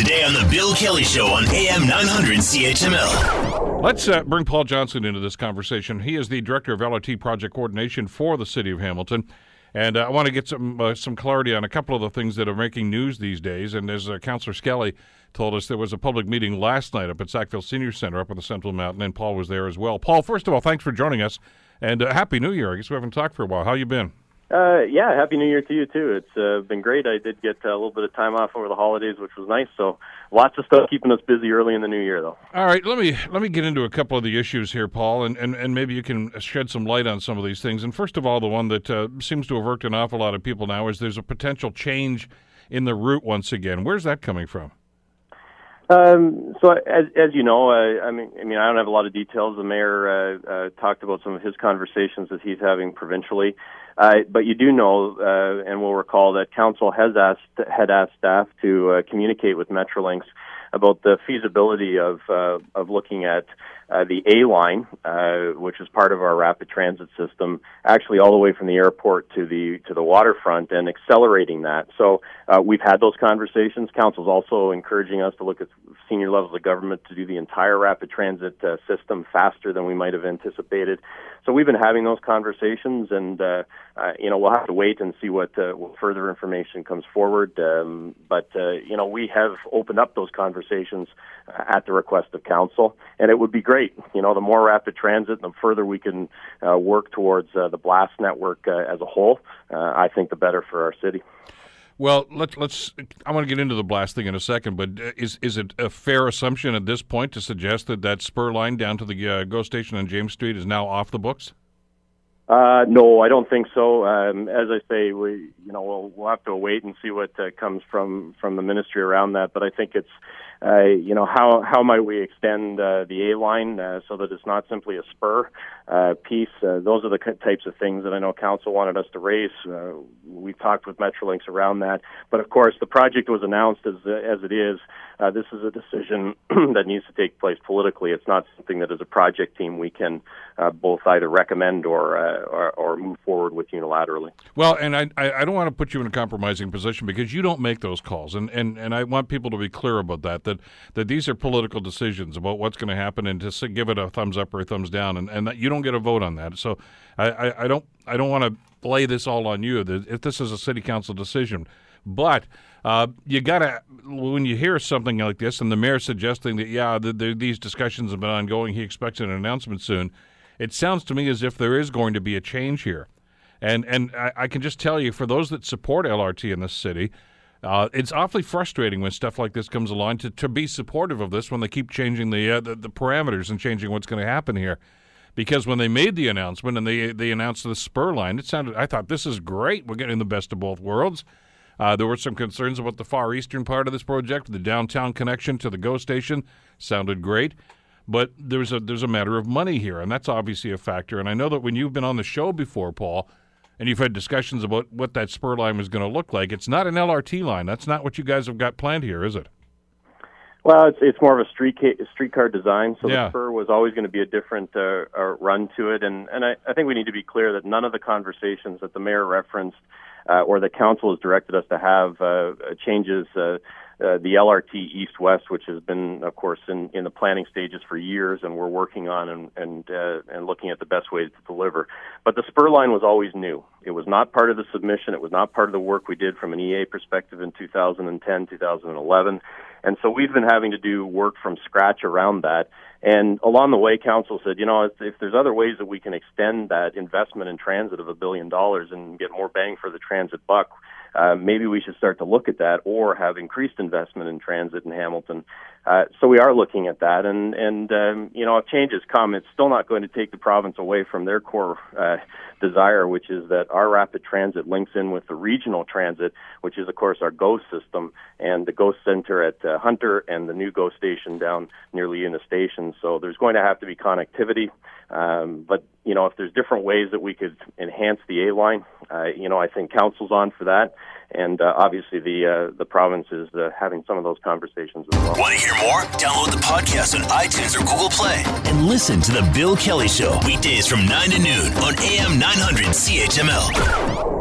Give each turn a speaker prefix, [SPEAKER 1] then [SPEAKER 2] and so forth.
[SPEAKER 1] Today on The Bill Kelly Show on AM 900 CHML.
[SPEAKER 2] Let's uh, bring Paul Johnson into this conversation. He is the Director of LRT Project Coordination for the City of Hamilton. And uh, I want to get some uh, some clarity on a couple of the things that are making news these days. And as uh, Councillor Skelly told us, there was a public meeting last night up at Sackville Senior Center up at the Central Mountain, and Paul was there as well. Paul, first of all, thanks for joining us, and uh, Happy New Year. I guess we haven't talked for a while. How you been?
[SPEAKER 3] Uh, yeah, happy New Year to you too. It's uh, been great. I did get a little bit of time off over the holidays, which was nice. So lots of stuff keeping us busy early in the new year, though.
[SPEAKER 2] All right, let me let me get into a couple of the issues here, Paul, and, and, and maybe you can shed some light on some of these things. And first of all, the one that uh, seems to have irked an awful lot of people now is there's a potential change in the route once again. Where's that coming from?
[SPEAKER 3] Um, so as, as you know, uh, I mean, I mean, I don't have a lot of details. The mayor uh, uh, talked about some of his conversations that he's having provincially, uh, but you do know, uh, and will recall that council has asked had asked staff to uh, communicate with Metrolinx about the feasibility of uh, of looking at uh, the A line, uh, which is part of our rapid transit system, actually all the way from the airport to the to the waterfront, and accelerating that. So uh, we've had those conversations. Council's also encouraging us to look at senior levels of government to do the entire rapid transit uh, system faster than we might have anticipated. So we've been having those conversations, and uh, you know we'll have to wait and see what, what further information comes forward. Um, but you know we have opened up those conversations at the request of council, and it would be great. You know, the more rapid transit, the further we can uh, work towards uh, the blast network uh, as a whole. Uh, I think the better for our city.
[SPEAKER 2] Well, let's let's. I want to get into the blast thing in a second, but uh, is is it a fair assumption at this point to suggest that that spur line down to the uh, GO station on James Street is now off the books?
[SPEAKER 3] Uh, no, I don't think so. Um, as I say, we you know we'll we'll have to wait and see what uh, comes from from the ministry around that. But I think it's uh, you know how how might we extend uh, the A line uh, so that it's not simply a spur uh, piece. Uh, those are the types of things that I know council wanted us to raise. Uh, we talked with Metrolinx around that, but of course the project was announced as as it is. Uh, this is a decision that needs to take place politically. It's not something that as a project team we can uh, both either recommend or, uh, or, or move forward with unilaterally.
[SPEAKER 2] Well, and I I don't want to put you in a compromising position because you don't make those calls, and, and, and I want people to be clear about that that that these are political decisions about what's going to happen, and to give it a thumbs up or a thumbs down, and, and that you don't get a vote on that. So I, I, I don't I don't want to lay this all on you. If this is a city council decision, but uh, you got to, when you hear something like this, and the mayor suggesting that, yeah, the, the, these discussions have been ongoing, he expects an announcement soon, it sounds to me as if there is going to be a change here. And, and I, I can just tell you, for those that support LRT in this city, uh, it's awfully frustrating when stuff like this comes along to, to be supportive of this when they keep changing the, uh, the, the parameters and changing what's going to happen here. Because when they made the announcement and they they announced the spur line, it sounded I thought this is great. We're getting the best of both worlds. Uh, there were some concerns about the far eastern part of this project, the downtown connection to the GO station. Sounded great, but there's a there's a matter of money here, and that's obviously a factor. And I know that when you've been on the show before, Paul, and you've had discussions about what that spur line was going to look like, it's not an LRT line. That's not what you guys have got planned here, is it?
[SPEAKER 3] Well, it's it's more of a street ca- streetcar design. So
[SPEAKER 2] Yeah.
[SPEAKER 3] the spur was always going to be a different uh, uh, run to it, and and I, I think we need to be clear that none of the conversations that the mayor referenced uh, or the council has directed us to have uh, uh, changes. Uh, uh, the LRT East West, which has been, of course, in, in the planning stages for years, and we're working on and and, uh, and looking at the best ways to deliver. But the spur line was always new. It was not part of the submission. It was not part of the work we did from an EA perspective in 2010, 2011. And so we've been having to do work from scratch around that. And along the way, council said, you know, if, if there's other ways that we can extend that investment in transit of a billion dollars and get more bang for the transit buck, uh, maybe we should start to look at that or have increased investment in transit in Hamilton. Uh, so we are looking at that, and and um, you know, if changes come, it's still not going to take the province away from their core uh, desire, which is that our rapid transit links in with the regional transit, which is of course our GO system and the GO center at uh, Hunter and the new GO station down near LIUNA Station. So there's going to have to be connectivity, um, but you know, if there's different ways that we could enhance the A line, uh, you know, I think council's on for that, and uh, obviously the uh, the province is uh, having some of those conversations as well.
[SPEAKER 1] Want to hear more? Download the podcast on iTunes or Google Play and listen to The Bill Kelly Show weekdays from 9 to noon on AM 900 CHML.